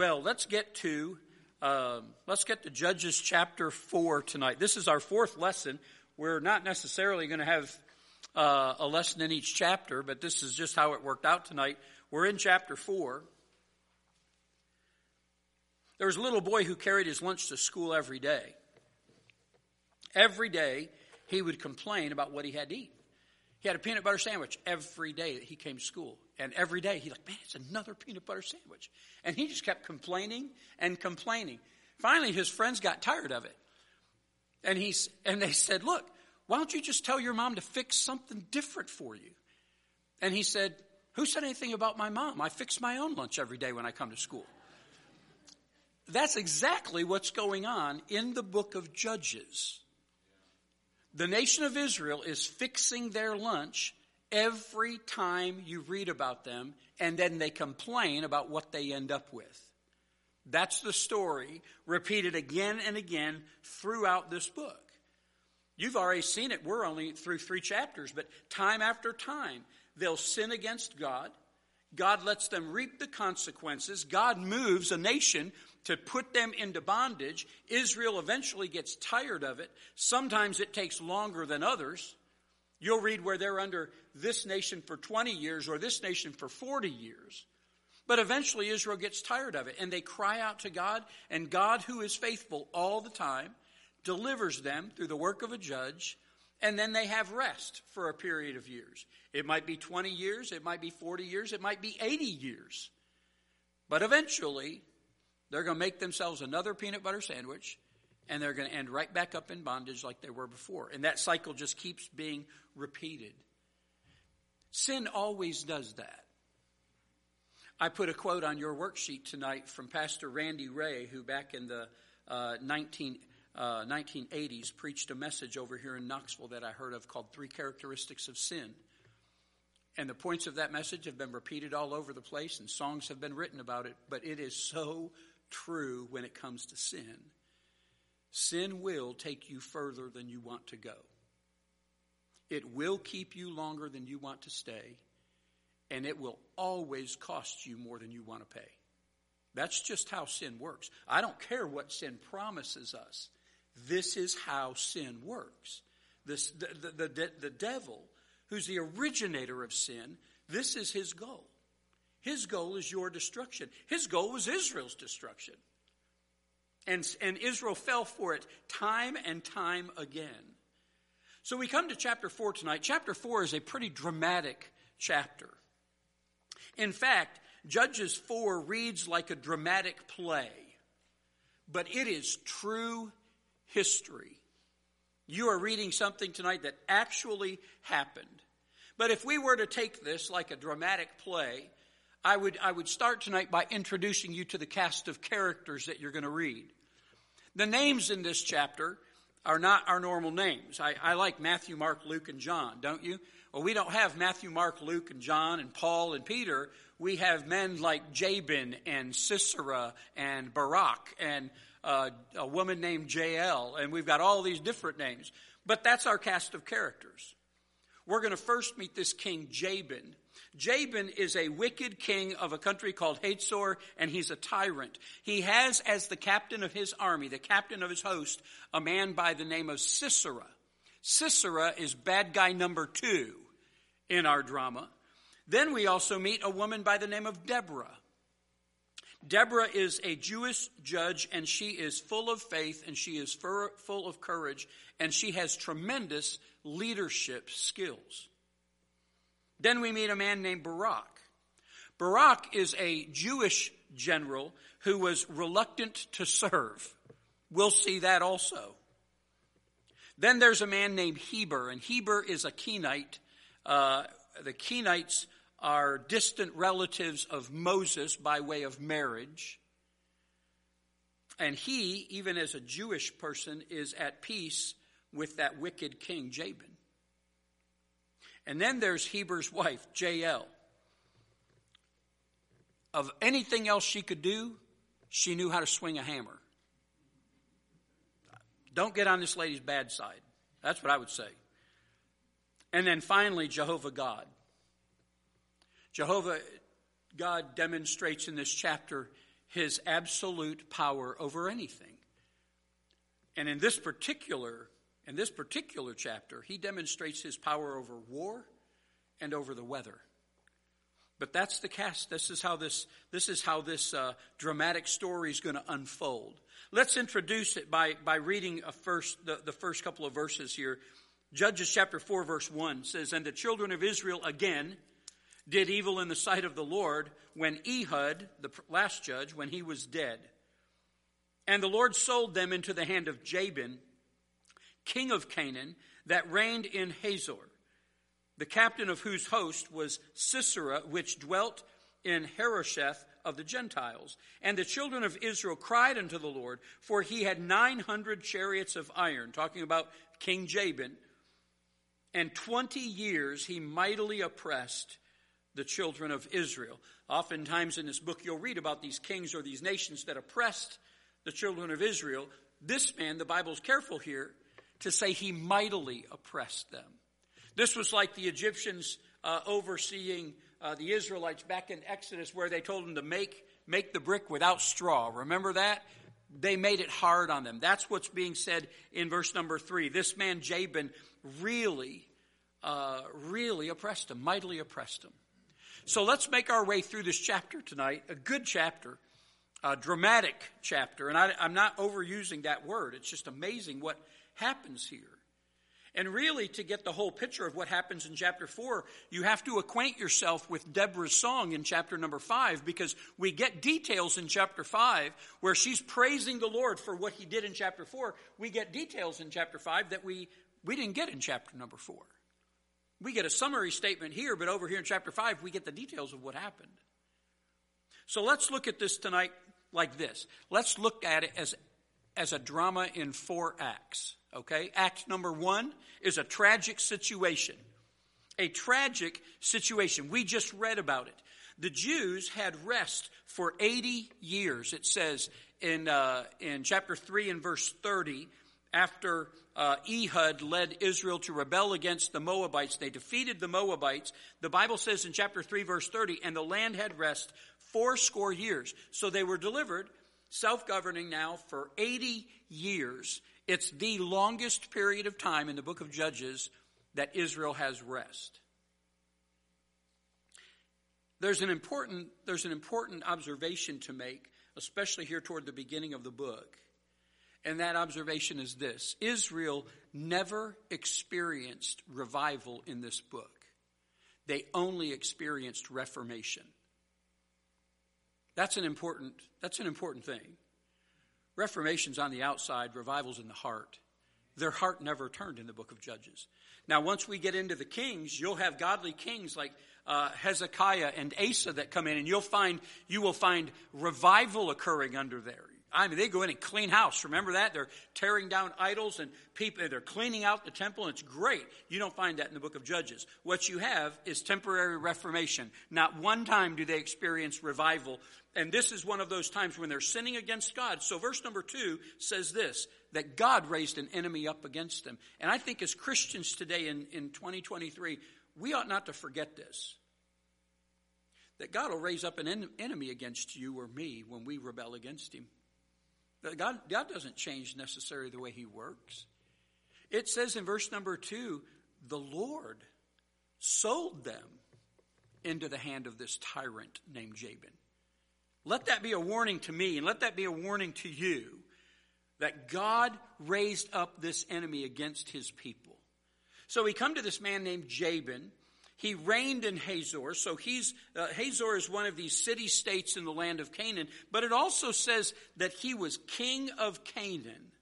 Well, let's get to uh, let's get to Judges chapter four tonight. This is our fourth lesson. We're not necessarily going to have uh, a lesson in each chapter, but this is just how it worked out tonight. We're in chapter four. There was a little boy who carried his lunch to school every day. Every day, he would complain about what he had to eat. He had a peanut butter sandwich every day that he came to school. And every day he's like, man, it's another peanut butter sandwich. And he just kept complaining and complaining. Finally, his friends got tired of it. And, he's, and they said, look, why don't you just tell your mom to fix something different for you? And he said, who said anything about my mom? I fix my own lunch every day when I come to school. That's exactly what's going on in the book of Judges. The nation of Israel is fixing their lunch every time you read about them, and then they complain about what they end up with. That's the story repeated again and again throughout this book. You've already seen it. We're only through three chapters, but time after time, they'll sin against God. God lets them reap the consequences. God moves a nation to put them into bondage. Israel eventually gets tired of it. Sometimes it takes longer than others. You'll read where they're under this nation for 20 years or this nation for 40 years. But eventually Israel gets tired of it and they cry out to God, and God, who is faithful all the time, delivers them through the work of a judge, and then they have rest for a period of years. It might be 20 years, it might be 40 years, it might be 80 years. But eventually, they're going to make themselves another peanut butter sandwich and they're going to end right back up in bondage like they were before. And that cycle just keeps being repeated. Sin always does that. I put a quote on your worksheet tonight from Pastor Randy Ray, who back in the uh, 19, uh, 1980s preached a message over here in Knoxville that I heard of called Three Characteristics of Sin. And the points of that message have been repeated all over the place, and songs have been written about it, but it is so true when it comes to sin. Sin will take you further than you want to go. It will keep you longer than you want to stay, and it will always cost you more than you want to pay. That's just how sin works. I don't care what sin promises us. This is how sin works. This, the, the, the, the devil, who's the originator of sin, this is his goal. His goal is your destruction. His goal was Israel's destruction. And, and Israel fell for it time and time again. So we come to chapter 4 tonight. Chapter 4 is a pretty dramatic chapter. In fact, Judges 4 reads like a dramatic play, but it is true history. You are reading something tonight that actually happened. But if we were to take this like a dramatic play I would, I would start tonight by introducing you to the cast of characters that you're going to read. The names in this chapter are not our normal names. I, I like Matthew, Mark, Luke, and John, don't you? Well, we don't have Matthew, Mark, Luke, and John, and Paul, and Peter. We have men like Jabin, and Sisera, and Barak, and uh, a woman named Jael, and we've got all these different names. But that's our cast of characters. We're going to first meet this king, Jabin, Jabin is a wicked king of a country called Hazor, and he's a tyrant. He has as the captain of his army, the captain of his host, a man by the name of Sisera. Sisera is bad guy number two in our drama. Then we also meet a woman by the name of Deborah. Deborah is a Jewish judge, and she is full of faith, and she is full of courage, and she has tremendous leadership skills. Then we meet a man named Barak. Barak is a Jewish general who was reluctant to serve. We'll see that also. Then there's a man named Heber, and Heber is a Kenite. Uh, the Kenites are distant relatives of Moses by way of marriage. And he, even as a Jewish person, is at peace with that wicked king Jabin. And then there's Heber's wife, Jael. Of anything else she could do, she knew how to swing a hammer. Don't get on this lady's bad side. That's what I would say. And then finally, Jehovah God. Jehovah God demonstrates in this chapter his absolute power over anything. And in this particular in this particular chapter, he demonstrates his power over war and over the weather. But that's the cast. This is how this this is how this uh, dramatic story is going to unfold. Let's introduce it by by reading a first the, the first couple of verses here. Judges chapter four verse one says, "And the children of Israel again." Did evil in the sight of the Lord when Ehud, the last judge, when he was dead. And the Lord sold them into the hand of Jabin, king of Canaan, that reigned in Hazor, the captain of whose host was Sisera, which dwelt in Harosheth of the Gentiles. And the children of Israel cried unto the Lord, for he had 900 chariots of iron, talking about King Jabin, and 20 years he mightily oppressed the children of Israel. Oftentimes in this book, you'll read about these kings or these nations that oppressed the children of Israel. This man, the Bible's careful here to say he mightily oppressed them. This was like the Egyptians uh, overseeing uh, the Israelites back in Exodus, where they told them to make make the brick without straw. Remember that? They made it hard on them. That's what's being said in verse number three. This man Jabin really, uh, really oppressed him, mightily oppressed him. So let's make our way through this chapter tonight, a good chapter, a dramatic chapter. And I, am not overusing that word, it's just amazing what happens here. And really, to get the whole picture of what happens in chapter 4, you have to acquaint yourself with Deborah's song in chapter number 5 because we get details in chapter 5 where she's praising the Lord for what he did in chapter 4. We get details in chapter 5 that we, we didn't get in chapter number 4. We get a summary statement here, but over here in chapter 5, we get the details of what happened. So let's look at this tonight like this. Let's look at it as, as a drama in four acts. Okay? Act number one is a tragic situation. A tragic situation. We just read about it. The Jews had rest for 80 years, it says in, uh, in chapter 3 and verse 30 after uh, Ehud led Israel to rebel against the Moabites. They defeated the Moabites. The Bible says in chapter 3, verse 30, and the land had rest four score years. So they were delivered, self governing now for 80 years. It's the longest period of time in the book of Judges that Israel has rest. There's an important, there's an important observation to make, especially here toward the beginning of the book. And that observation is this Israel never experienced revival in this book, they only experienced reformation. That's an important, that's an important thing. Reformation's on the outside, revival's in the heart. Their heart never turned in the book of Judges. Now, once we get into the kings, you'll have godly kings like uh, Hezekiah and Asa that come in, and you'll find you will find revival occurring under there. I mean, they go in and clean house. Remember that? They're tearing down idols and people, they're cleaning out the temple, and it's great. You don't find that in the book of Judges. What you have is temporary reformation. Not one time do they experience revival. And this is one of those times when they're sinning against God. So verse number two says this, that God raised an enemy up against them. And I think as Christians today in, in 2023, we ought not to forget this. That God will raise up an en- enemy against you or me when we rebel against him. God, God doesn't change necessarily the way He works. It says in verse number two, the Lord sold them into the hand of this tyrant named Jabin. Let that be a warning to me, and let that be a warning to you that God raised up this enemy against his people. So we come to this man named Jabin, he reigned in Hazor, so he's, uh, Hazor is one of these city states in the land of Canaan, but it also says that he was king of Canaan.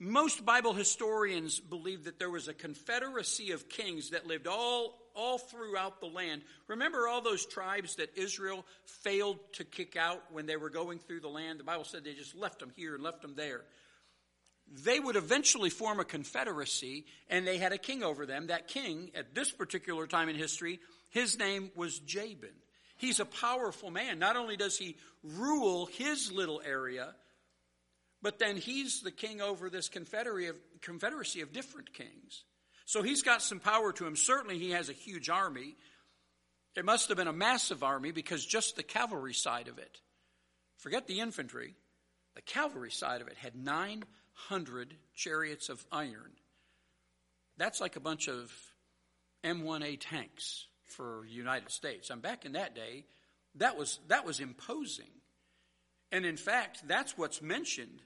Most Bible historians believe that there was a confederacy of kings that lived all, all throughout the land. Remember all those tribes that Israel failed to kick out when they were going through the land? The Bible said they just left them here and left them there they would eventually form a confederacy, and they had a king over them. That king, at this particular time in history, his name was Jabin. He's a powerful man. Not only does he rule his little area, but then he's the king over this confederacy of different kings. So he's got some power to him. Certainly, he has a huge army. It must have been a massive army because just the cavalry side of it Forget the infantry. The cavalry side of it had 900 chariots of iron. That's like a bunch of M1A tanks for United States. And back in that day, that was, that was imposing. And in fact, that's what's mentioned.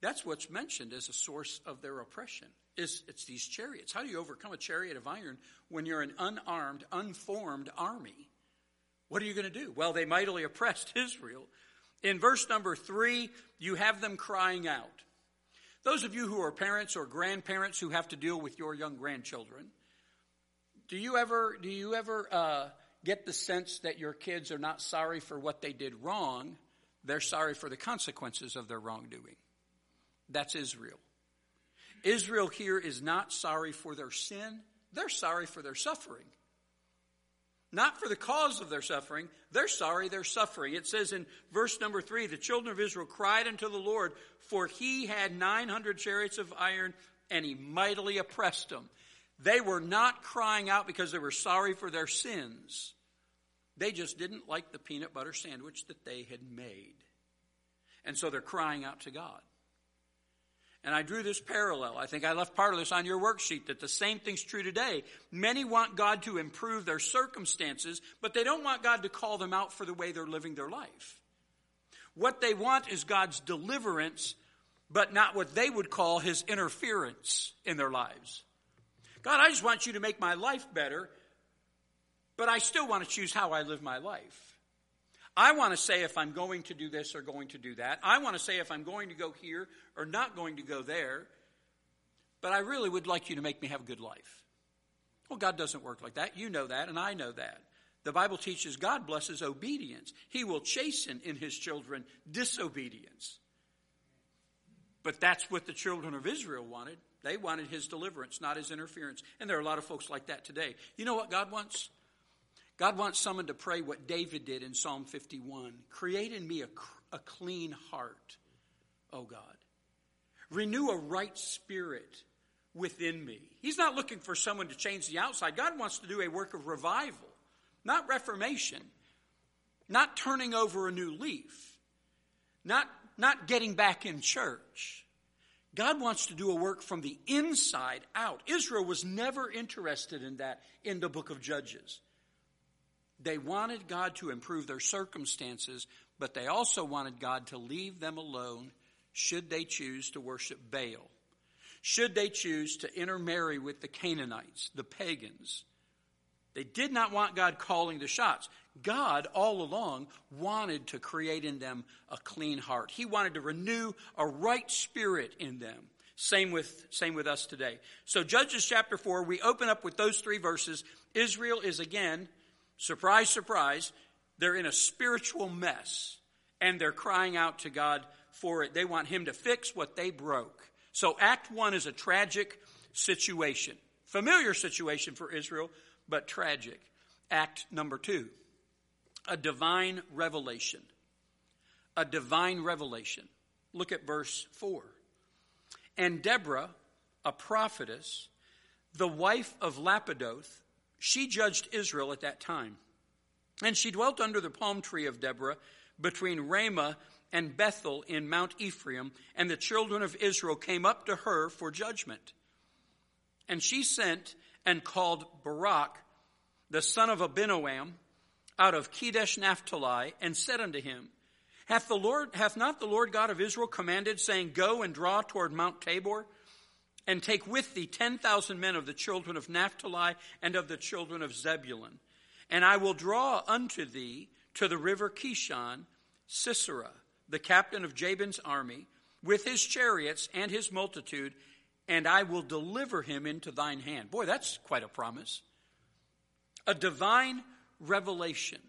That's what's mentioned as a source of their oppression. Is it's these chariots. How do you overcome a chariot of iron when you're an unarmed, unformed army? What are you going to do? Well, they mightily oppressed Israel. In verse number three, you have them crying out. Those of you who are parents or grandparents who have to deal with your young grandchildren, do you ever do you ever uh, get the sense that your kids are not sorry for what they did wrong? They're sorry for the consequences of their wrongdoing. That's Israel. Israel here is not sorry for their sin, they're sorry for their suffering. Not for the cause of their suffering, they're sorry they're suffering. It says in verse number three, the children of Israel cried unto the Lord, for he had 900 chariots of iron, and he mightily oppressed them. They were not crying out because they were sorry for their sins. They just didn't like the peanut butter sandwich that they had made. And so they're crying out to God. And I drew this parallel. I think I left part of this on your worksheet that the same thing's true today. Many want God to improve their circumstances, but they don't want God to call them out for the way they're living their life. What they want is God's deliverance, but not what they would call his interference in their lives. God, I just want you to make my life better, but I still want to choose how I live my life. I want to say if I'm going to do this or going to do that. I want to say if I'm going to go here or not going to go there. But I really would like you to make me have a good life. Well, God doesn't work like that. You know that, and I know that. The Bible teaches God blesses obedience. He will chasten in his children disobedience. But that's what the children of Israel wanted. They wanted his deliverance, not his interference. And there are a lot of folks like that today. You know what God wants? God wants someone to pray what David did in Psalm 51 Create in me a, a clean heart, O God. Renew a right spirit within me. He's not looking for someone to change the outside. God wants to do a work of revival, not reformation, not turning over a new leaf, not, not getting back in church. God wants to do a work from the inside out. Israel was never interested in that in the book of Judges. They wanted God to improve their circumstances, but they also wanted God to leave them alone should they choose to worship Baal. Should they choose to intermarry with the Canaanites, the pagans. They did not want God calling the shots. God, all along, wanted to create in them a clean heart. He wanted to renew a right spirit in them. Same with, same with us today. So, Judges chapter 4, we open up with those three verses. Israel is again surprise, surprise, they're in a spiritual mess and they're crying out to God for it. They want Him to fix what they broke. So, Act 1 is a tragic situation. Familiar situation for Israel, but tragic. Act number 2, a divine revelation. A divine revelation. Look at verse 4. And Deborah, a prophetess, the wife of Lapidoth, she judged Israel at that time. And she dwelt under the palm tree of Deborah between Ramah and Bethel in Mount Ephraim, and the children of Israel came up to her for judgment. And she sent and called Barak, the son of Abinoam, out of Kedesh Naphtali, and said unto him, Hath the Lord, hath not the Lord God of Israel commanded, saying, Go and draw toward Mount Tabor? And take with thee ten thousand men of the children of Naphtali and of the children of Zebulun. And I will draw unto thee to the river Kishon Sisera, the captain of Jabin's army, with his chariots and his multitude, and I will deliver him into thine hand. Boy, that's quite a promise. A divine revelation.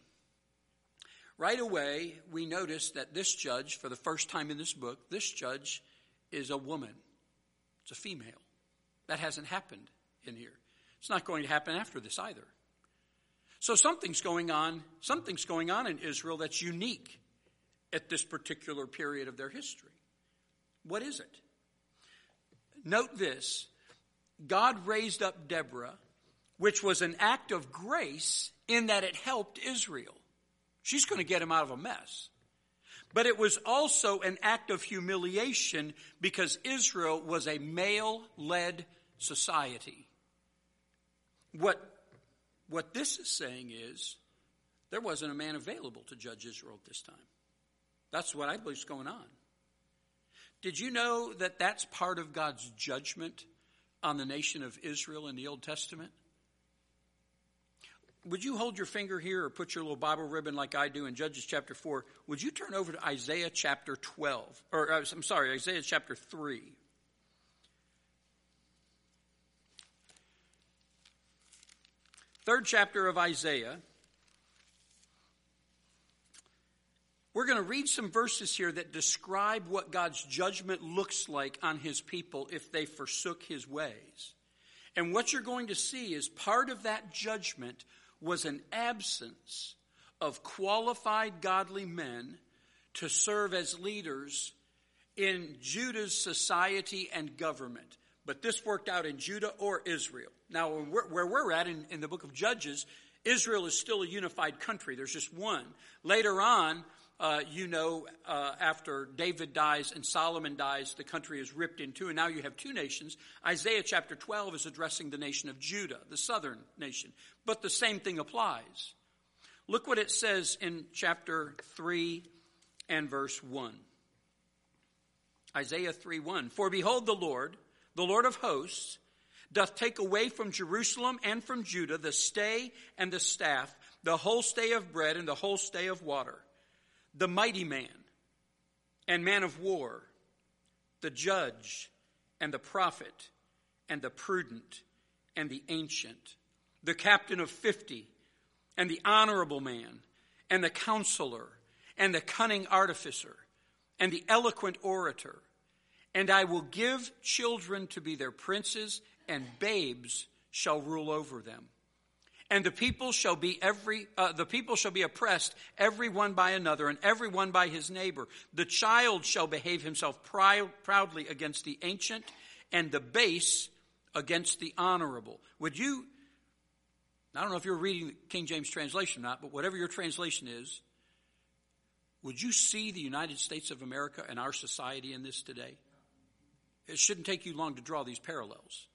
Right away, we notice that this judge, for the first time in this book, this judge is a woman. It's a female. That hasn't happened in here. It's not going to happen after this either. So something's going on, something's going on in Israel that's unique at this particular period of their history. What is it? Note this God raised up Deborah, which was an act of grace in that it helped Israel. She's going to get him out of a mess. But it was also an act of humiliation because Israel was a male led society. What, what this is saying is there wasn't a man available to judge Israel at this time. That's what I believe is going on. Did you know that that's part of God's judgment on the nation of Israel in the Old Testament? Would you hold your finger here or put your little Bible ribbon like I do in Judges chapter 4? Would you turn over to Isaiah chapter 12? Or, uh, I'm sorry, Isaiah chapter 3. Third chapter of Isaiah. We're going to read some verses here that describe what God's judgment looks like on his people if they forsook his ways. And what you're going to see is part of that judgment was an absence of qualified godly men to serve as leaders in Judah's society and government. But this worked out in Judah or Israel. Now, where we're at in, in the book of Judges, Israel is still a unified country. There's just one. Later on, uh, you know, uh, after David dies and Solomon dies, the country is ripped in two, and now you have two nations. Isaiah chapter 12 is addressing the nation of Judah, the southern nation. But the same thing applies. Look what it says in chapter 3 and verse 1. Isaiah 3 1. For behold, the Lord, the Lord of hosts, doth take away from Jerusalem and from Judah the stay and the staff, the whole stay of bread and the whole stay of water the mighty man and man of war, the judge and the prophet and the prudent and the ancient, the captain of fifty and the honorable man and the counselor and the cunning artificer and the eloquent orator. And I will give children to be their princes, and babes shall rule over them and the people shall be every uh, the people shall be oppressed every one by another and every one by his neighbor. The child shall behave himself proudly against the ancient and the base against the honorable. Would you i don't know if you're reading the king james translation or not but whatever your translation is would you see the united states of america and our society in this today? It shouldn't take you long to draw these parallels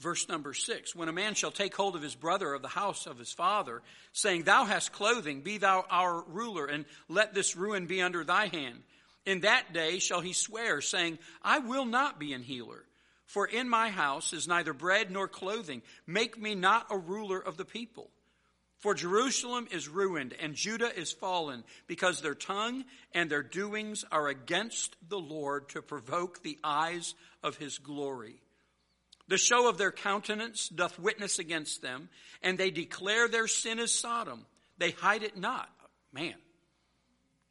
Verse number six When a man shall take hold of his brother of the house of his father, saying, Thou hast clothing, be thou our ruler, and let this ruin be under thy hand. In that day shall he swear, saying, I will not be an healer. For in my house is neither bread nor clothing. Make me not a ruler of the people. For Jerusalem is ruined and Judah is fallen, because their tongue and their doings are against the Lord to provoke the eyes of his glory. The show of their countenance doth witness against them, and they declare their sin as Sodom. They hide it not. Man,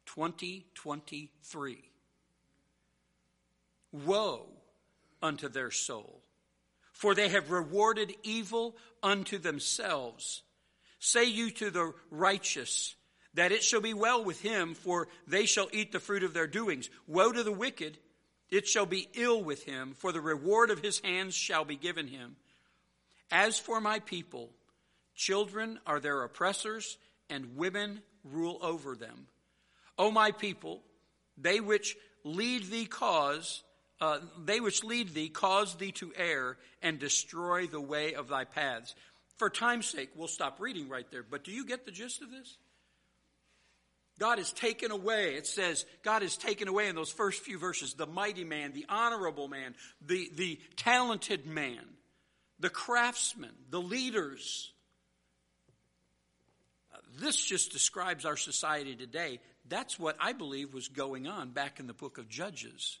2023. Woe unto their soul, for they have rewarded evil unto themselves. Say you to the righteous, that it shall be well with him, for they shall eat the fruit of their doings. Woe to the wicked, it shall be ill with him, for the reward of his hands shall be given him. As for my people, children are their oppressors, and women rule over them. O my people, they which lead thee cause, uh, they which lead thee cause thee to err and destroy the way of thy paths. For time's sake, we'll stop reading right there. But do you get the gist of this? God has taken away, it says, God has taken away in those first few verses the mighty man, the honorable man, the, the talented man, the craftsman, the leaders. This just describes our society today. That's what I believe was going on back in the book of Judges.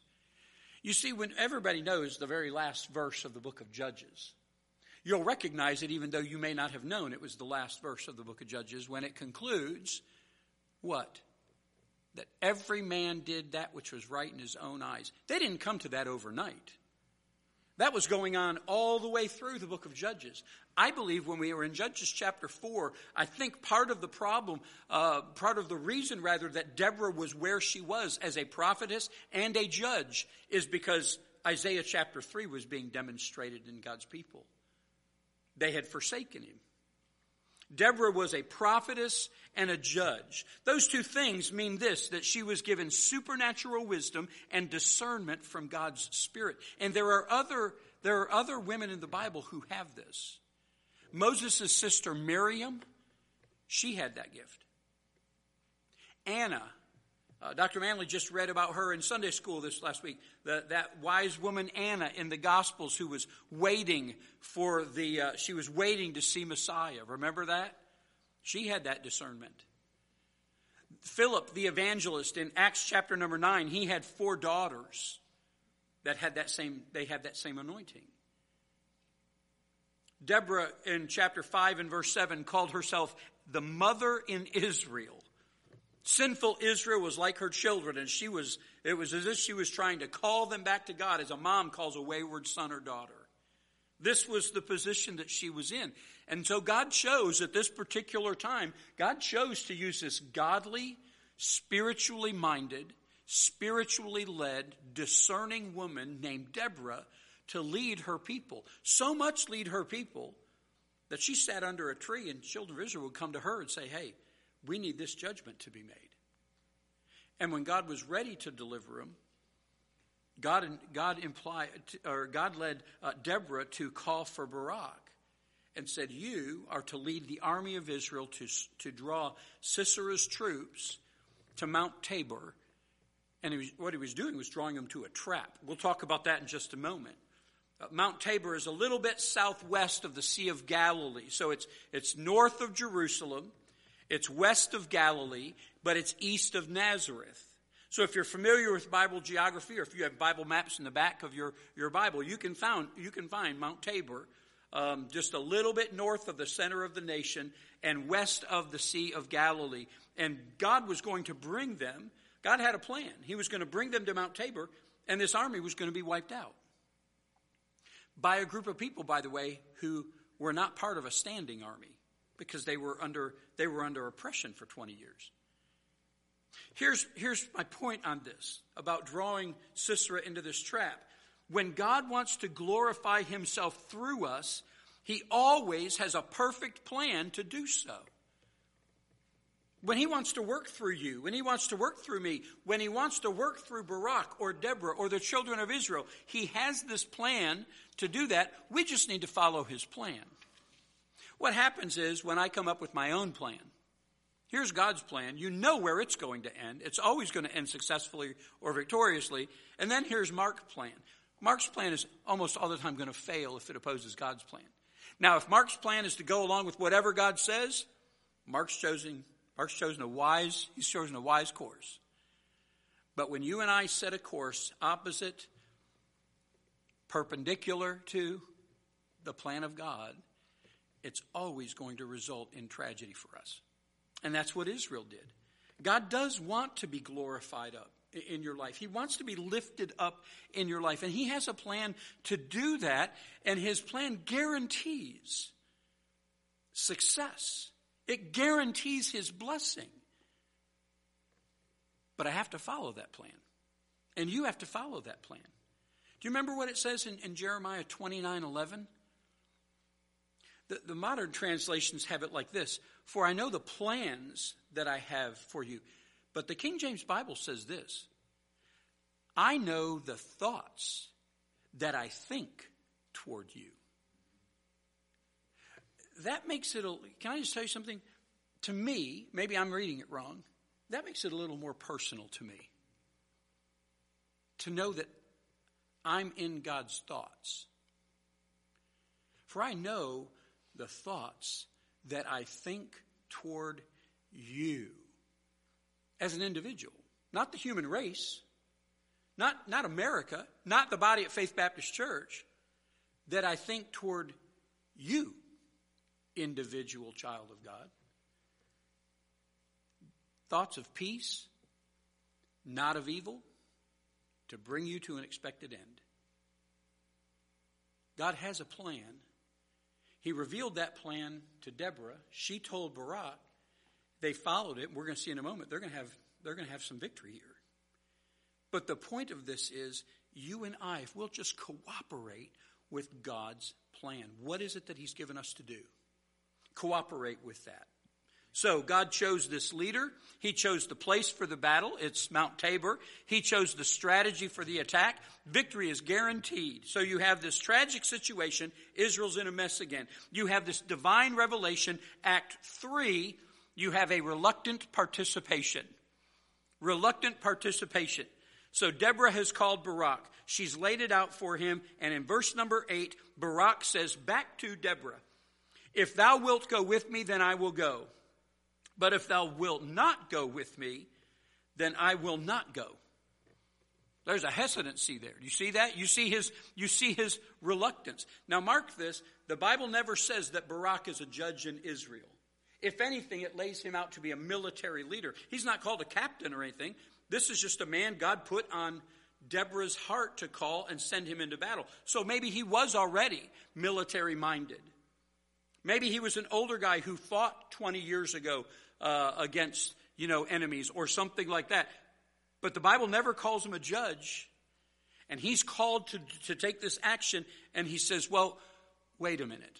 You see, when everybody knows the very last verse of the book of Judges, you'll recognize it even though you may not have known it was the last verse of the book of Judges when it concludes what? That every man did that which was right in his own eyes. They didn't come to that overnight. That was going on all the way through the book of Judges. I believe when we were in Judges chapter 4, I think part of the problem, uh, part of the reason rather that Deborah was where she was as a prophetess and a judge is because Isaiah chapter 3 was being demonstrated in God's people. They had forsaken him. Deborah was a prophetess and a judge. Those two things mean this that she was given supernatural wisdom and discernment from God's Spirit. And there are other, there are other women in the Bible who have this. Moses' sister Miriam, she had that gift. Anna, uh, Dr. Manley just read about her in Sunday school this last week. The, that wise woman Anna in the Gospels who was waiting for the, uh, she was waiting to see Messiah. Remember that? She had that discernment. Philip the evangelist in Acts chapter number 9, he had four daughters that had that same, they had that same anointing. Deborah in chapter 5 and verse 7 called herself the mother in Israel. Sinful Israel was like her children, and she was, it was as if she was trying to call them back to God as a mom calls a wayward son or daughter. This was the position that she was in. And so God chose at this particular time, God chose to use this godly, spiritually minded, spiritually led, discerning woman named Deborah to lead her people. So much lead her people that she sat under a tree and children of Israel would come to her and say, Hey, we need this judgment to be made. And when God was ready to deliver him, God, God implied, or God led uh, Deborah to call for Barak and said, You are to lead the army of Israel to, to draw Sisera's troops to Mount Tabor. And he was, what he was doing was drawing them to a trap. We'll talk about that in just a moment. Uh, Mount Tabor is a little bit southwest of the Sea of Galilee. So it's, it's north of Jerusalem. It's west of Galilee, but it's east of Nazareth. So if you're familiar with Bible geography, or if you have Bible maps in the back of your, your Bible, you can, found, you can find Mount Tabor um, just a little bit north of the center of the nation and west of the Sea of Galilee. And God was going to bring them, God had a plan. He was going to bring them to Mount Tabor, and this army was going to be wiped out. By a group of people, by the way, who were not part of a standing army because they were under, they were under oppression for 20 years. Here's, here's my point on this about drawing Sisera into this trap. When God wants to glorify himself through us, he always has a perfect plan to do so. When he wants to work through you, when he wants to work through me, when he wants to work through Barak or Deborah or the children of Israel, he has this plan to do that. We just need to follow his plan. What happens is when I come up with my own plan, here's God's plan. You know where it's going to end. It's always going to end successfully or victoriously. And then here's Mark's plan. Mark's plan is almost all the time going to fail if it opposes God's plan. Now, if Mark's plan is to go along with whatever God says, Mark's chosen, Mark's chosen a wise, he's chosen a wise course. But when you and I set a course opposite, perpendicular to the plan of God, it's always going to result in tragedy for us. And that's what Israel did. God does want to be glorified up in your life. He wants to be lifted up in your life. And He has a plan to do that. And His plan guarantees success, it guarantees His blessing. But I have to follow that plan. And you have to follow that plan. Do you remember what it says in, in Jeremiah 29 11? The, the modern translations have it like this For I know the plans that I have for you. But the King James Bible says this I know the thoughts that I think toward you. That makes it a, can I just tell you something? To me, maybe I'm reading it wrong, that makes it a little more personal to me. To know that I'm in God's thoughts. For I know the thoughts that I think toward you as an individual, not the human race, not, not America, not the body at Faith Baptist Church, that I think toward you, individual child of God. Thoughts of peace, not of evil, to bring you to an expected end. God has a plan he revealed that plan to Deborah. She told Barak. They followed it. We're going to see in a moment. They're going to have, they're going to have some victory here. But the point of this is you and I, if we'll just cooperate with God's plan, what is it that He's given us to do? cooperate with that. So God chose this leader. He chose the place for the battle. It's Mount Tabor. He chose the strategy for the attack. Victory is guaranteed. So you have this tragic situation. Israel's in a mess again. You have this divine revelation. Act three, you have a reluctant participation. Reluctant participation. So Deborah has called Barak. She's laid it out for him. And in verse number eight, Barak says back to Deborah, If thou wilt go with me, then I will go. But if thou wilt not go with me, then I will not go. There's a hesitancy there. You see that? You see his, you see his reluctance. Now mark this. The Bible never says that Barak is a judge in Israel. If anything, it lays him out to be a military leader. He's not called a captain or anything. This is just a man God put on Deborah's heart to call and send him into battle. So maybe he was already military minded. Maybe he was an older guy who fought 20 years ago uh, against, you know, enemies or something like that. But the Bible never calls him a judge. And he's called to, to take this action, and he says, Well, wait a minute.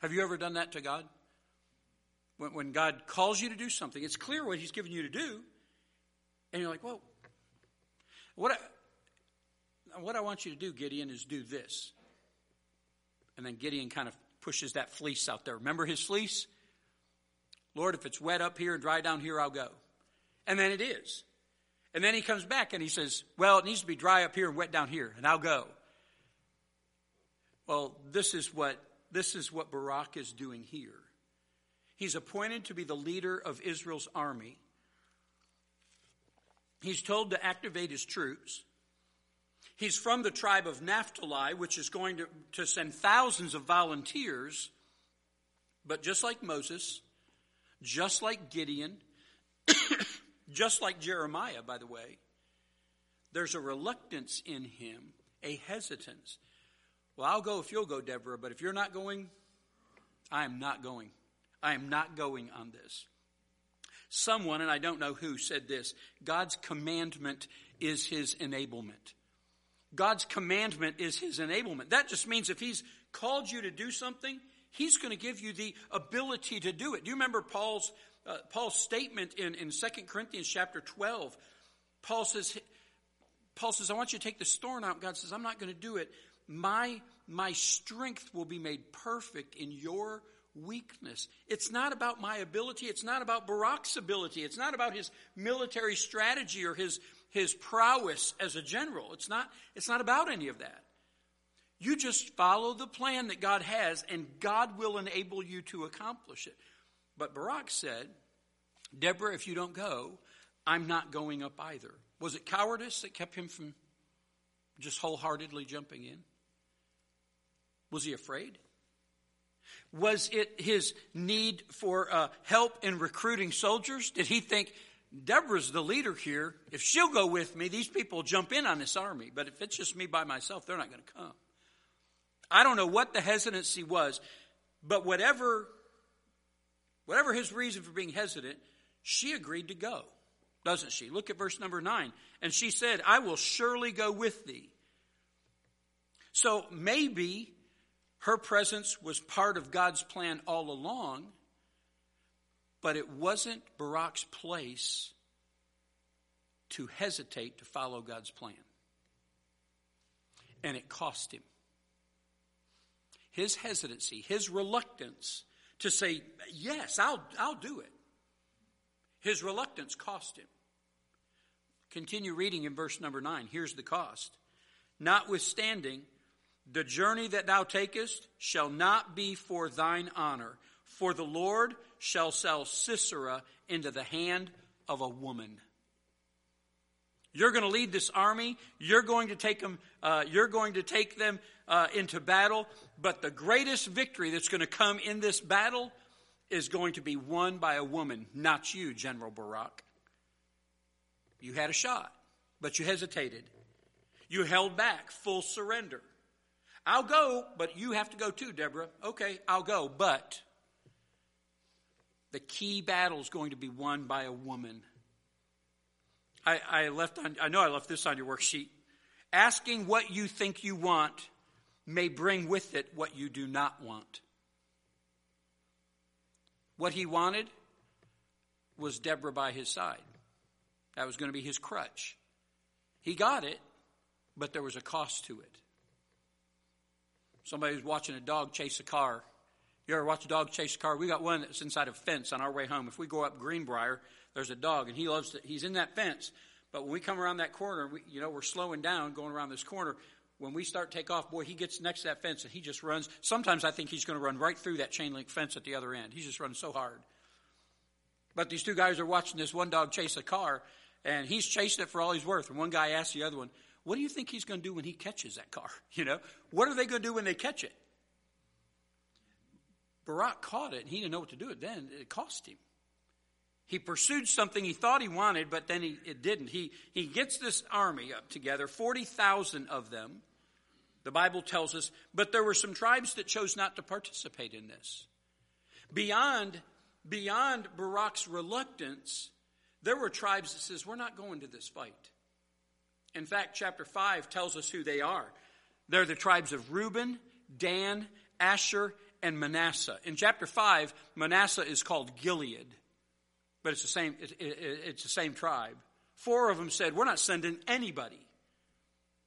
Have you ever done that to God? When, when God calls you to do something, it's clear what he's given you to do. And you're like, Well, what I, what I want you to do, Gideon, is do this. And then Gideon kind of pushes that fleece out there. Remember his fleece? Lord, if it's wet up here and dry down here, I'll go. And then it is. And then he comes back and he says, Well, it needs to be dry up here and wet down here, and I'll go. Well, this is what this is what Barak is doing here. He's appointed to be the leader of Israel's army. He's told to activate his troops. He's from the tribe of Naphtali, which is going to, to send thousands of volunteers. But just like Moses, just like Gideon, just like Jeremiah, by the way, there's a reluctance in him, a hesitance. Well, I'll go if you'll go, Deborah, but if you're not going, I am not going. I am not going on this. Someone, and I don't know who, said this God's commandment is his enablement. God's commandment is his enablement. That just means if he's called you to do something, He's going to give you the ability to do it. Do you remember Paul's, uh, Paul's statement in, in 2 Corinthians chapter 12? Paul says, Paul says, I want you to take the thorn out. God says, I'm not going to do it. My, my strength will be made perfect in your weakness. It's not about my ability. It's not about Barak's ability. It's not about his military strategy or his, his prowess as a general. It's not, it's not about any of that. You just follow the plan that God has, and God will enable you to accomplish it. But Barak said, Deborah, if you don't go, I'm not going up either. Was it cowardice that kept him from just wholeheartedly jumping in? Was he afraid? Was it his need for uh, help in recruiting soldiers? Did he think, Deborah's the leader here. If she'll go with me, these people will jump in on this army. But if it's just me by myself, they're not going to come. I don't know what the hesitancy was, but whatever, whatever his reason for being hesitant, she agreed to go, doesn't she? Look at verse number nine. And she said, I will surely go with thee. So maybe her presence was part of God's plan all along, but it wasn't Barak's place to hesitate to follow God's plan. And it cost him his hesitancy, his reluctance to say, Yes, I'll, I'll do it. His reluctance cost him. Continue reading in verse number 9. Here's the cost. Notwithstanding, the journey that thou takest shall not be for thine honor, for the Lord shall sell Sisera into the hand of a woman. You're going to lead this army. You're going to take them. Uh, you're going to take them uh, into battle. But the greatest victory that's going to come in this battle is going to be won by a woman, not you, General Barak. You had a shot, but you hesitated. You held back, full surrender. I'll go, but you have to go too, Deborah. Okay, I'll go, but the key battle is going to be won by a woman I, I left on, I know I left this on your worksheet. Asking what you think you want may bring with it what you do not want. What he wanted was Deborah by his side. That was going to be his crutch. He got it, but there was a cost to it. Somebody was watching a dog chase a car. You ever watch a dog chase a car? We got one that's inside a fence on our way home. If we go up Greenbrier, there's a dog, and he loves to, he's in that fence. But when we come around that corner, we, you know, we're slowing down going around this corner. When we start take off, boy, he gets next to that fence and he just runs. Sometimes I think he's going to run right through that chain link fence at the other end. He's just running so hard. But these two guys are watching this one dog chase a car, and he's chasing it for all he's worth. And one guy asks the other one, What do you think he's going to do when he catches that car? You know, what are they going to do when they catch it? Barak caught it, and he didn't know what to do it then. It cost him. He pursued something he thought he wanted, but then he, it didn't. He, he gets this army up together, 40,000 of them, the Bible tells us, but there were some tribes that chose not to participate in this. Beyond, beyond Barak's reluctance, there were tribes that says, we're not going to this fight. In fact, chapter 5 tells us who they are. They're the tribes of Reuben, Dan, Asher, and Manasseh. In chapter 5, Manasseh is called Gilead, but it's the same, it, it, it's the same tribe. Four of them said, We're not sending anybody.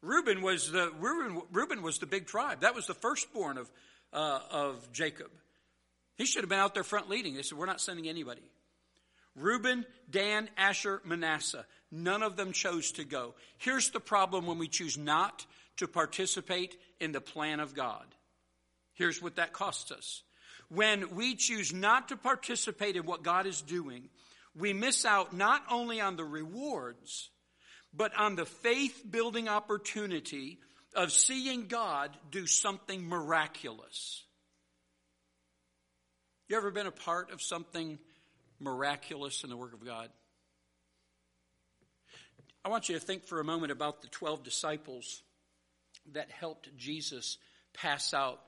Reuben was the, Reuben, Reuben was the big tribe. That was the firstborn of, uh, of Jacob. He should have been out there front leading. They said, We're not sending anybody. Reuben, Dan, Asher, Manasseh. None of them chose to go. Here's the problem when we choose not to participate in the plan of God. Here's what that costs us. When we choose not to participate in what God is doing, we miss out not only on the rewards, but on the faith building opportunity of seeing God do something miraculous. You ever been a part of something miraculous in the work of God? I want you to think for a moment about the 12 disciples that helped Jesus pass out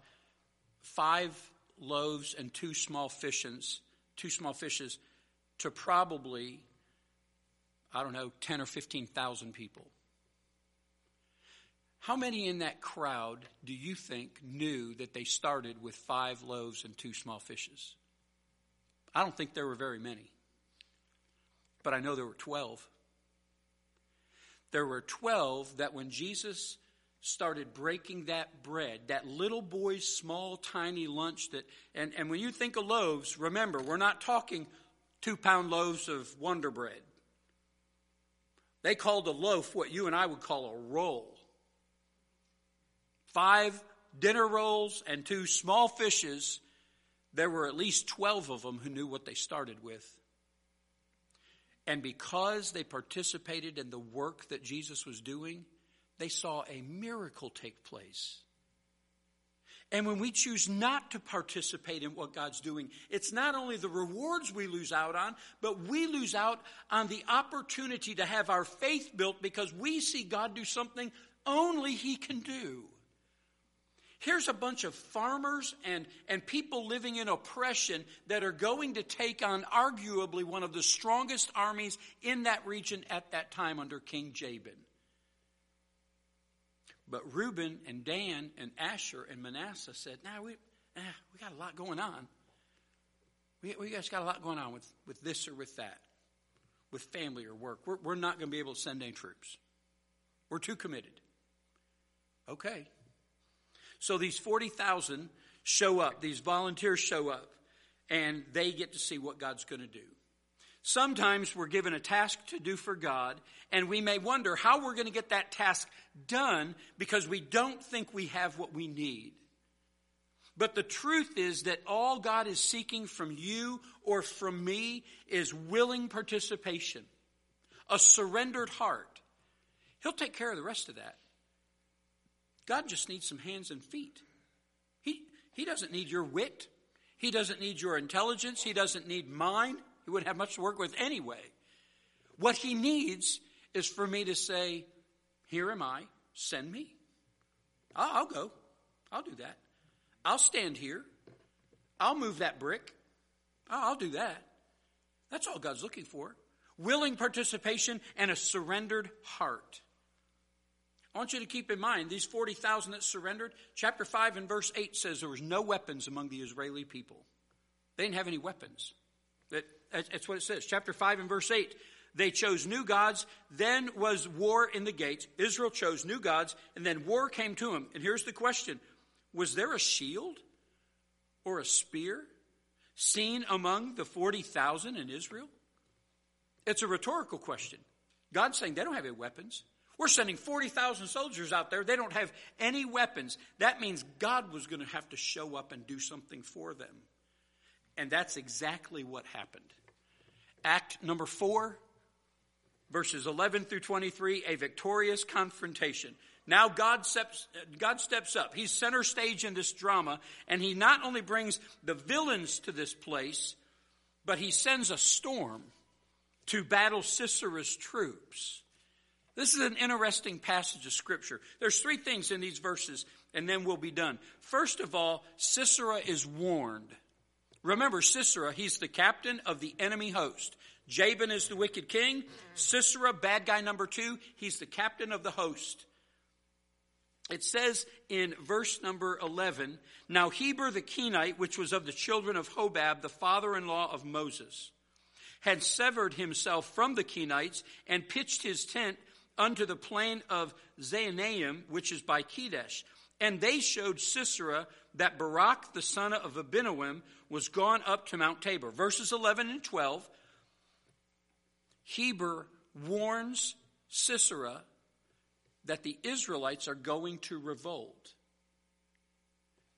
five loaves and two small fishes, two small fishes to probably, I don't know, 10 or 15,000 people. How many in that crowd do you think knew that they started with five loaves and two small fishes? I don't think there were very many. But I know there were 12. There were 12 that when Jesus started breaking that bread, that little boy's small, tiny lunch that, and, and when you think of loaves, remember, we're not talking two pound loaves of Wonder Bread. They called a loaf what you and I would call a roll. Five dinner rolls and two small fishes. There were at least 12 of them who knew what they started with. And because they participated in the work that Jesus was doing, they saw a miracle take place. And when we choose not to participate in what God's doing, it's not only the rewards we lose out on, but we lose out on the opportunity to have our faith built because we see God do something only He can do. Here's a bunch of farmers and, and people living in oppression that are going to take on arguably one of the strongest armies in that region at that time under King Jabin. But Reuben and Dan and Asher and Manasseh said, "Now nah, we eh, we got a lot going on. We we just got a lot going on with with this or with that, with family or work. We're we're not going to be able to send any troops. We're too committed." Okay. So these forty thousand show up. These volunteers show up, and they get to see what God's going to do. Sometimes we're given a task to do for God, and we may wonder how we're going to get that task done because we don't think we have what we need. But the truth is that all God is seeking from you or from me is willing participation, a surrendered heart. He'll take care of the rest of that. God just needs some hands and feet. He, he doesn't need your wit. He doesn't need your intelligence. He doesn't need mine. He wouldn't have much to work with anyway. What he needs is for me to say, Here am I, send me. I'll, I'll go. I'll do that. I'll stand here. I'll move that brick. I'll do that. That's all God's looking for willing participation and a surrendered heart. I want you to keep in mind these 40,000 that surrendered. Chapter 5 and verse 8 says there was no weapons among the Israeli people. They didn't have any weapons. That, that's what it says. Chapter 5 and verse 8. They chose new gods. Then was war in the gates. Israel chose new gods, and then war came to them. And here's the question Was there a shield or a spear seen among the 40,000 in Israel? It's a rhetorical question. God's saying they don't have any weapons. We're sending 40,000 soldiers out there. They don't have any weapons. That means God was going to have to show up and do something for them. And that's exactly what happened. Act number four, verses 11 through 23, a victorious confrontation. Now God steps, God steps up. He's center stage in this drama, and he not only brings the villains to this place, but he sends a storm to battle Sisera's troops. This is an interesting passage of scripture. There's three things in these verses, and then we'll be done. First of all, Sisera is warned. Remember, Sisera, he's the captain of the enemy host. Jabin is the wicked king. Sisera, bad guy number two, he's the captain of the host. It says in verse number 11, Now Heber the Kenite, which was of the children of Hobab, the father-in-law of Moses, had severed himself from the Kenites and pitched his tent unto the plain of Zaanaim, which is by Kedesh. And they showed Sisera that Barak, the son of Abinoam, was gone up to Mount Tabor. Verses 11 and 12, Heber warns Sisera that the Israelites are going to revolt.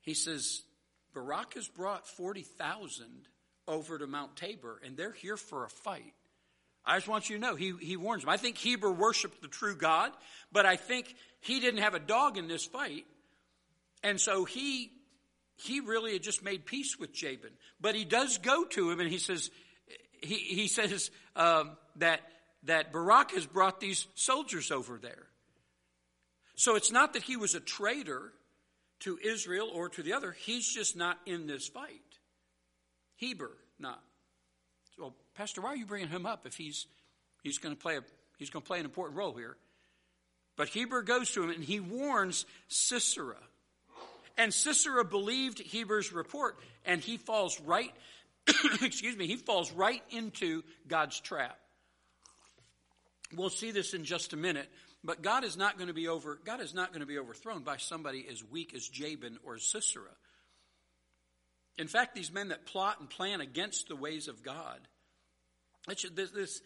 He says, Barak has brought 40,000 over to Mount Tabor, and they're here for a fight. I just want you to know, he, he warns them. I think Heber worshiped the true God, but I think he didn't have a dog in this fight. And so he, he really had just made peace with Jabin. But he does go to him and he says, he, he says um, that, that Barak has brought these soldiers over there. So it's not that he was a traitor to Israel or to the other. He's just not in this fight. Heber, not. Well, Pastor, why are you bringing him up if he's he's going to play a he's going to play an important role here? But Heber goes to him and he warns Sisera. And Sisera believed Heber's report and he falls right excuse me, he falls right into God's trap. We'll see this in just a minute, but God is not going to be over God is not going to be overthrown by somebody as weak as Jabin or Sisera. In fact, these men that plot and plan against the ways of God, this, this,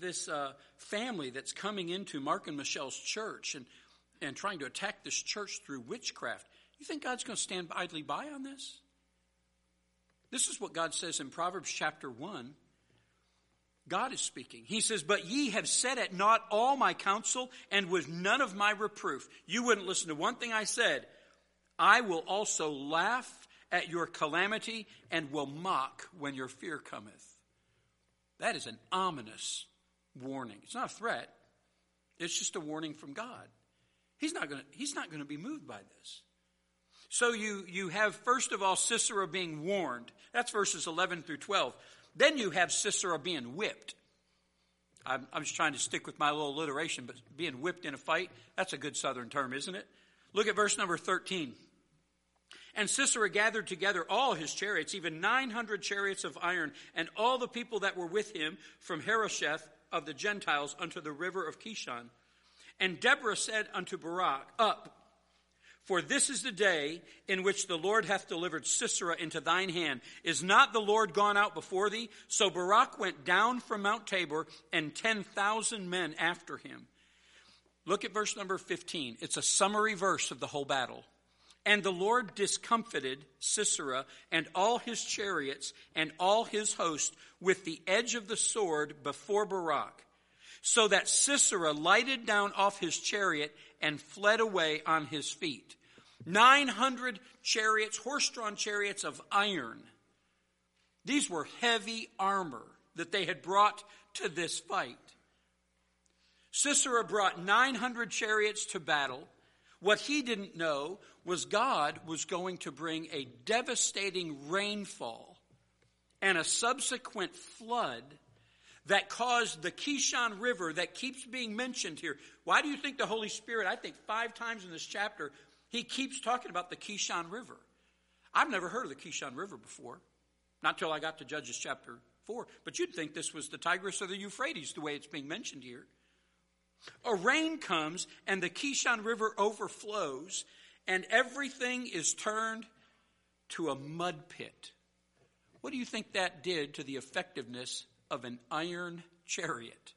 this uh, family that's coming into Mark and Michelle's church and, and trying to attack this church through witchcraft, you think God's going to stand idly by on this? This is what God says in Proverbs chapter 1. God is speaking. He says, But ye have set at naught all my counsel, and with none of my reproof. You wouldn't listen to one thing I said. I will also laugh at your calamity and will mock when your fear cometh. That is an ominous warning. It's not a threat. It's just a warning from God. He's not going to, he's not going to be moved by this. So you, you have, first of all, Sisera being warned. That's verses 11 through 12. Then you have Sisera being whipped. I'm, I'm just trying to stick with my little alliteration, but being whipped in a fight, that's a good southern term, isn't it? Look at verse number 13. And Sisera gathered together all his chariots, even 900 chariots of iron, and all the people that were with him from Harosheth of the Gentiles unto the river of Kishon. And Deborah said unto Barak, Up, for this is the day in which the Lord hath delivered Sisera into thine hand. Is not the Lord gone out before thee? So Barak went down from Mount Tabor, and 10,000 men after him. Look at verse number 15. It's a summary verse of the whole battle. And the Lord discomfited Sisera and all his chariots and all his host with the edge of the sword before Barak, so that Sisera lighted down off his chariot and fled away on his feet. 900 chariots, horse drawn chariots of iron. These were heavy armor that they had brought to this fight. Sisera brought 900 chariots to battle. What he didn't know was God was going to bring a devastating rainfall and a subsequent flood that caused the Kishon River that keeps being mentioned here. Why do you think the Holy Spirit, I think five times in this chapter, he keeps talking about the Kishon River? I've never heard of the Kishon River before. Not till I got to Judges chapter 4. But you'd think this was the Tigris or the Euphrates, the way it's being mentioned here. A rain comes, and the Kishon River overflows, and everything is turned to a mud pit. What do you think that did to the effectiveness of an iron chariot?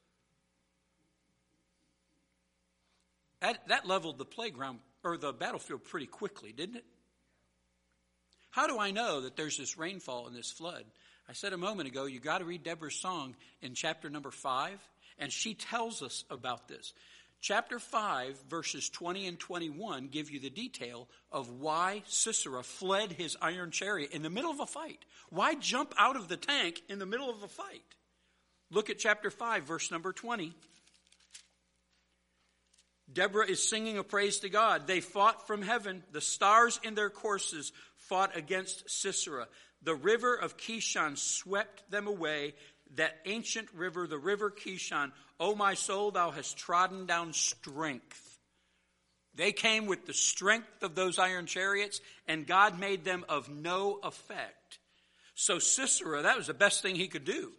That, that leveled the playground or the battlefield pretty quickly, didn't it? How do I know that there's this rainfall and this flood? I said a moment ago, you got to read Deborah's song in chapter number five, and she tells us about this. Chapter 5, verses 20 and 21 give you the detail of why Sisera fled his iron chariot in the middle of a fight. Why jump out of the tank in the middle of a fight? Look at chapter 5, verse number 20. Deborah is singing a praise to God. They fought from heaven. The stars in their courses fought against Sisera. The river of Kishon swept them away. That ancient river, the river Kishon. O my soul, thou hast trodden down strength. They came with the strength of those iron chariots, and God made them of no effect. So Sisera, that was the best thing he could do.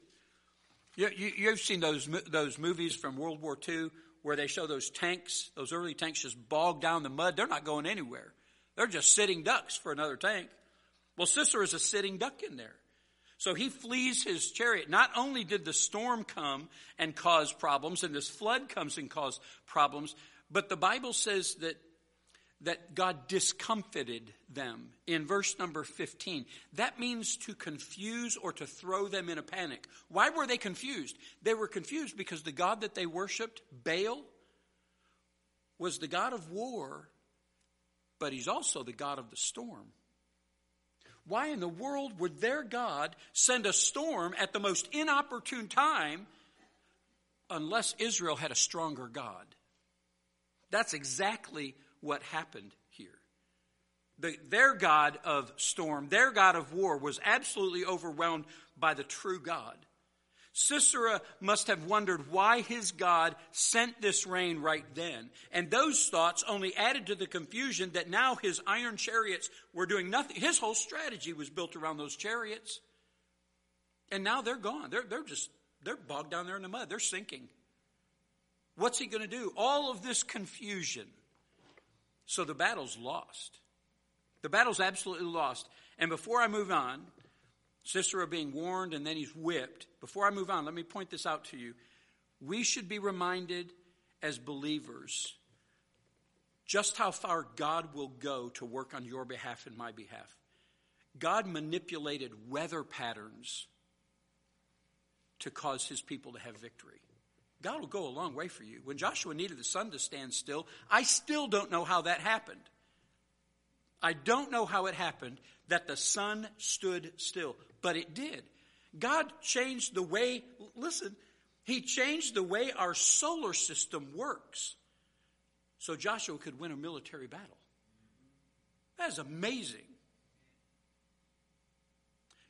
You, have you, seen those, those movies from World War II where they show those tanks, those early tanks just bogged down the mud. They're not going anywhere. They're just sitting ducks for another tank. Well, Sisera is a sitting duck in there. So he flees his chariot. Not only did the storm come and cause problems, and this flood comes and cause problems, but the Bible says that, that God discomfited them in verse number 15. That means to confuse or to throw them in a panic. Why were they confused? They were confused because the God that they worshiped, Baal, was the God of war, but he's also the God of the storm. Why in the world would their God send a storm at the most inopportune time unless Israel had a stronger God? That's exactly what happened here. the, their God of storm, their God of war, was absolutely overwhelmed by the true God. Sisera must have wondered why his God sent this rain right then. And those thoughts only added to the confusion that now his iron chariots were doing nothing. His whole strategy was built around those chariots. And now they're gone. They're, they're just, they're bogged down there in the mud. They're sinking. What's he going to do? All of this confusion. So the battle's lost. The battle's absolutely lost. And before I move on, Sisera being warned and then he's whipped. Before I move on, let me point this out to you. We should be reminded as believers just how far God will go to work on your behalf and my behalf. God manipulated weather patterns to cause his people to have victory. God will go a long way for you. When Joshua needed the sun to stand still, I still don't know how that happened. I don't know how it happened that the sun stood still, but it did. God changed the way, listen, He changed the way our solar system works so Joshua could win a military battle. That is amazing.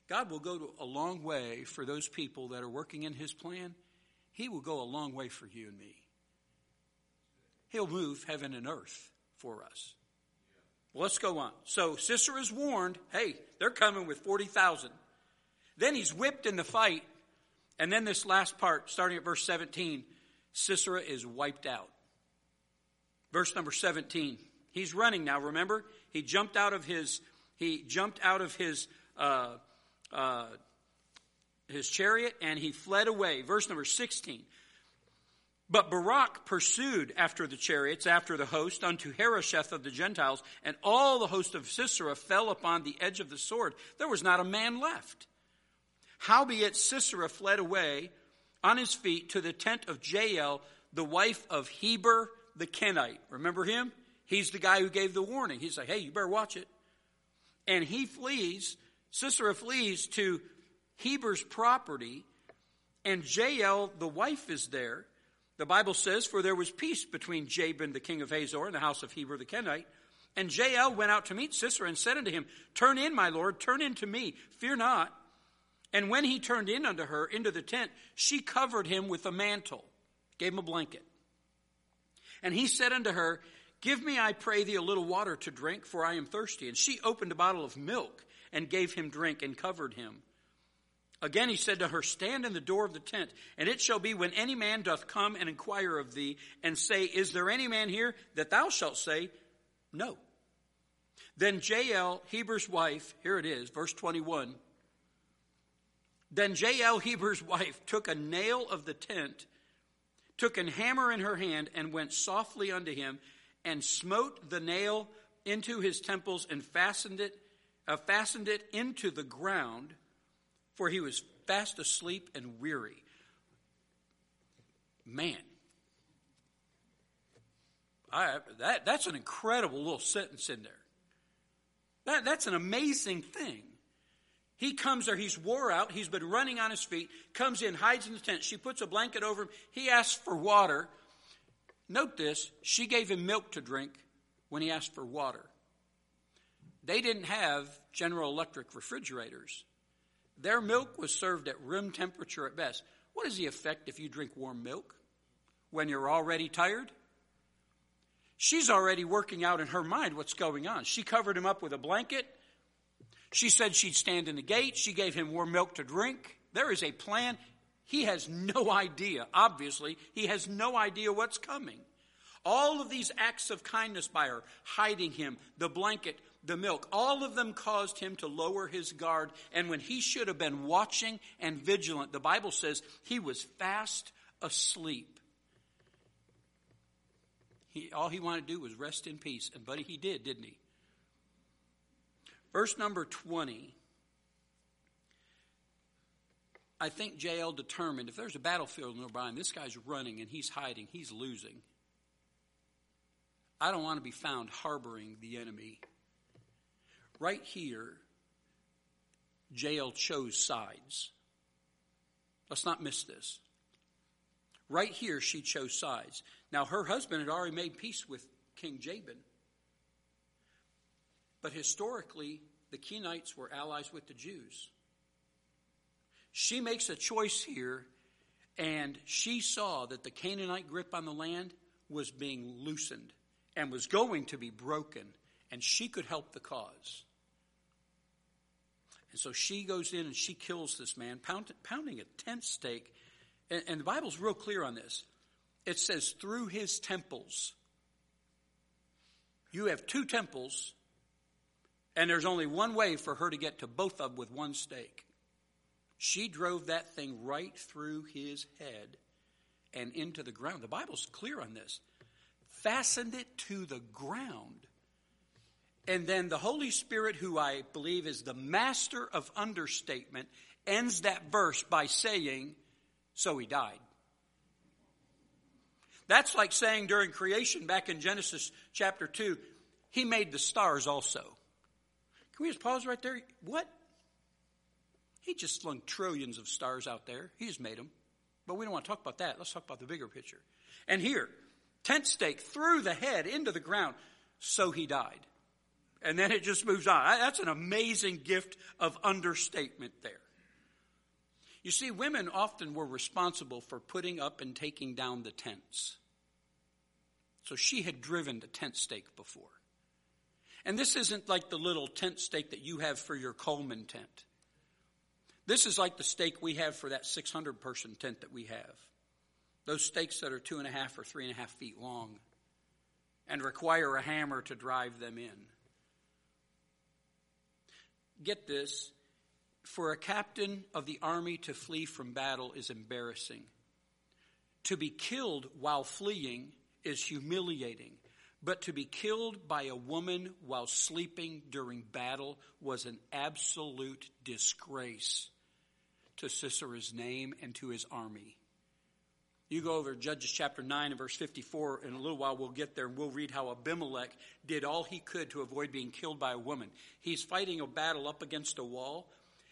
God will go a long way for those people that are working in His plan. He will go a long way for you and me. He'll move heaven and earth for us. Well, let's go on. So Sisera is warned, hey, they're coming with 40,000. Then he's whipped in the fight. And then this last part, starting at verse 17, Sisera is wiped out. Verse number 17. He's running now, remember? He jumped out of his, he jumped out of his, uh, uh, his chariot and he fled away. Verse number 16. But Barak pursued after the chariots, after the host, unto Harosheth of the Gentiles, and all the host of Sisera fell upon the edge of the sword. There was not a man left. Howbeit Sisera fled away on his feet to the tent of Jael, the wife of Heber the Kenite. Remember him? He's the guy who gave the warning. He's like, hey, you better watch it. And he flees, Sisera flees to Heber's property, and Jael, the wife, is there. The Bible says, For there was peace between Jabin the king of Hazor and the house of Heber the Kenite. And Jael went out to meet Sisera and said unto him, Turn in, my lord, turn in to me, fear not. And when he turned in unto her into the tent, she covered him with a mantle, gave him a blanket. And he said unto her, Give me, I pray thee, a little water to drink, for I am thirsty. And she opened a bottle of milk and gave him drink and covered him Again he said to her, Stand in the door of the tent, and it shall be when any man doth come and inquire of thee, and say, Is there any man here? that thou shalt say, No. Then Jael, Heber's wife, here it is, verse 21. Then Jael, Heber's wife, took a nail of the tent, took an hammer in her hand, and went softly unto him, and smote the nail into his temples, and fastened it, uh, fastened it into the ground for he was fast asleep and weary. Man, I, that, that's an incredible little sentence in there. That, that's an amazing thing. He comes there, he's wore out, he's been running on his feet, comes in, hides in the tent. She puts a blanket over him. He asks for water. Note this she gave him milk to drink when he asked for water. They didn't have General Electric refrigerators. Their milk was served at room temperature at best. What is the effect if you drink warm milk when you're already tired? She's already working out in her mind what's going on. She covered him up with a blanket. She said she'd stand in the gate. She gave him warm milk to drink. There is a plan. He has no idea. Obviously, he has no idea what's coming. All of these acts of kindness by her, hiding him, the blanket, the milk, all of them caused him to lower his guard. And when he should have been watching and vigilant, the Bible says he was fast asleep. He, all he wanted to do was rest in peace. And, buddy, he did, didn't he? Verse number 20. I think Jael determined if there's a battlefield nearby and this guy's running and he's hiding, he's losing. I don't want to be found harboring the enemy. Right here, Jael chose sides. Let's not miss this. Right here, she chose sides. Now, her husband had already made peace with King Jabin. But historically, the Kenites were allies with the Jews. She makes a choice here, and she saw that the Canaanite grip on the land was being loosened and was going to be broken, and she could help the cause. And so she goes in and she kills this man, pound, pounding a tent stake. And, and the Bible's real clear on this. It says, through his temples. You have two temples, and there's only one way for her to get to both of them with one stake. She drove that thing right through his head and into the ground. The Bible's clear on this. Fastened it to the ground. And then the Holy Spirit, who I believe is the master of understatement, ends that verse by saying, So he died. That's like saying during creation back in Genesis chapter 2, he made the stars also. Can we just pause right there? What? He just slung trillions of stars out there. He just made them. But we don't want to talk about that. Let's talk about the bigger picture. And here, tent stake through the head into the ground. So he died and then it just moves on. That's an amazing gift of understatement there. You see, women often were responsible for putting up and taking down the tents. So she had driven the tent stake before. And this isn't like the little tent stake that you have for your Coleman tent. This is like the stake we have for that 600 person tent that we have. Those stakes that are two and a half or three and a half feet long and require a hammer to drive them in get this, for a captain of the army to flee from battle is embarrassing. To be killed while fleeing is humiliating. But to be killed by a woman while sleeping during battle was an absolute disgrace to Sisera's name and to his army. You go over Judges chapter 9 and verse 54. In a little while, we'll get there and we'll read how Abimelech did all he could to avoid being killed by a woman. He's fighting a battle up against a wall,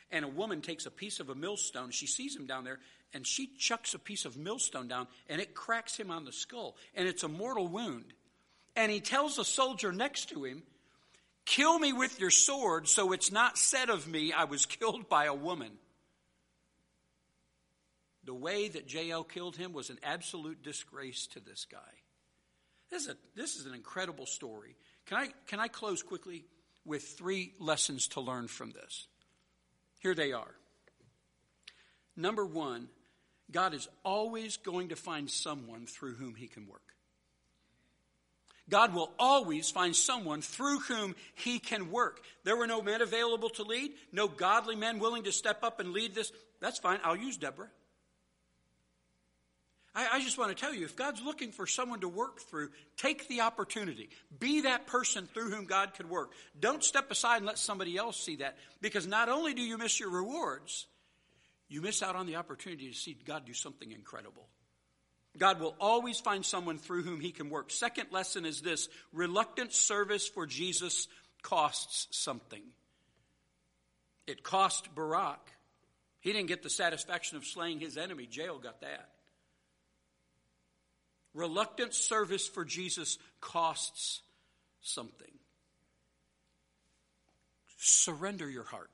and a woman takes a piece of a millstone. She sees him down there, and she chucks a piece of millstone down, and it cracks him on the skull. And it's a mortal wound. And he tells the soldier next to him, Kill me with your sword, so it's not said of me I was killed by a woman. The way that Jael killed him was an absolute disgrace to this guy. This is, a, this is an incredible story. Can I, can I close quickly with three lessons to learn from this? Here they are. Number one, God is always going to find someone through whom he can work. God will always find someone through whom he can work. There were no men available to lead, no godly men willing to step up and lead this. That's fine. I'll use Deborah. I, I, just want to tell you if God's looking for someone to work through, take the opportunity. Be that person through whom God could work. Don't step aside and let somebody else see that because not only do you miss your rewards, you miss out on the opportunity to see God do something incredible. God will always find someone through whom he can work. Second lesson is this reluctant service for Jesus costs something. It cost Barak. He didn't get the satisfaction of slaying his enemy, Jael got that. Reluctant service for Jesus costs something. Surrender your heart.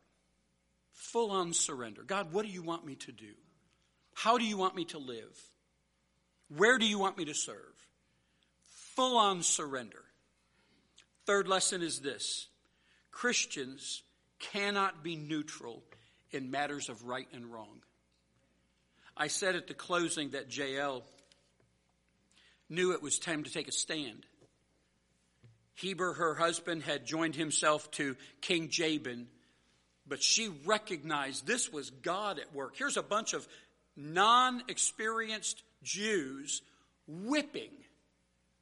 Full on surrender. God, what do you want me to do? How do you want me to live? Where do you want me to serve? Full on surrender. Third lesson is this Christians cannot be neutral in matters of right and wrong. I said at the closing that Jael knew it was time to take a stand. Heber, her husband, had joined himself to King Jabin, but she recognized this was God at work. Here's a bunch of non experienced Jews whipping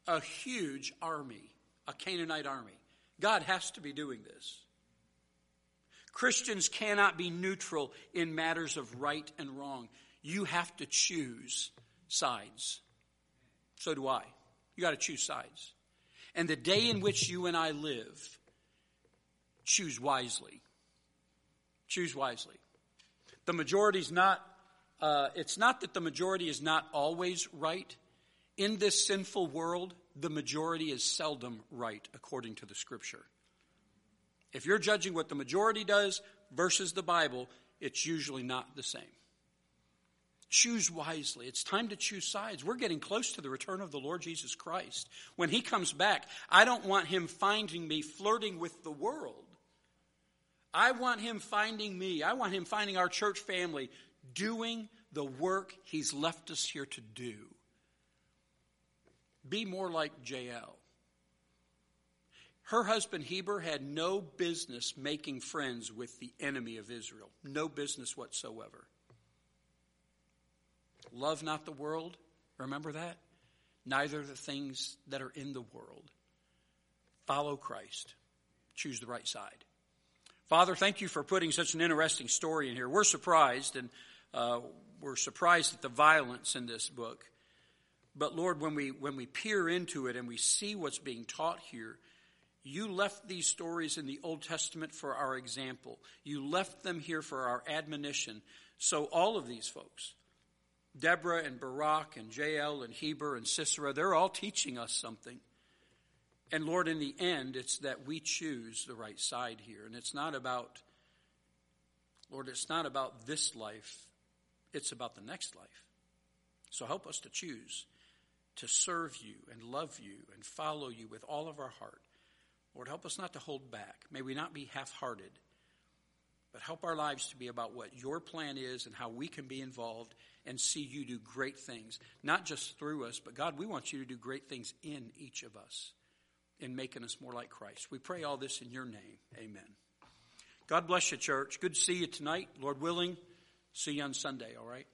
a huge army, a Canaanite army. God has to be doing this. Christians cannot be neutral in matters of right and wrong. You have to choose sides. So do I. You got to choose sides. And the day in which you and I live, choose wisely. Choose wisely. The majority's not, uh, it's not that the majority is not always right. In this sinful world, the majority is seldom right according to the scripture. If you're judging what the majority does versus the Bible, it's usually not the same. Choose wisely. It's time to choose sides. We're getting close to the return of the Lord Jesus Christ. When he comes back, I don't want him finding me flirting with the world. I want him finding me. I want him finding our church family doing the work he's left us here to do. Be more like Jael. Her husband Heber had no business making friends with the enemy of Israel. No business whatsoever. Love not the world. Remember that? Neither the things that are in the world. Follow Christ. Choose the right side. Father, thank you for putting such an interesting story in here. We're surprised, and uh, we're surprised at the violence in this book. But Lord, when we when we peer into it and we see what's being taught here, you left these stories in the Old Testament for our example. You left them here for our admonition. So all of these folks, Deborah and Barak and Jael and Heber and Sisera, they're all teaching us something. And Lord, in the end, it's that we choose the right side here. And it's not about, Lord, it's not about this life, it's about the next life. So help us to choose to serve you and love you and follow you with all of our heart. Lord, help us not to hold back. May we not be half hearted, but help our lives to be about what your plan is and how we can be involved and see you do great things, not just through us, but God, we want you to do great things in each of us in making us more like Christ. We pray all this in your name. Amen. God bless you, church. Good to see you tonight. Lord willing, see you on Sunday, all right?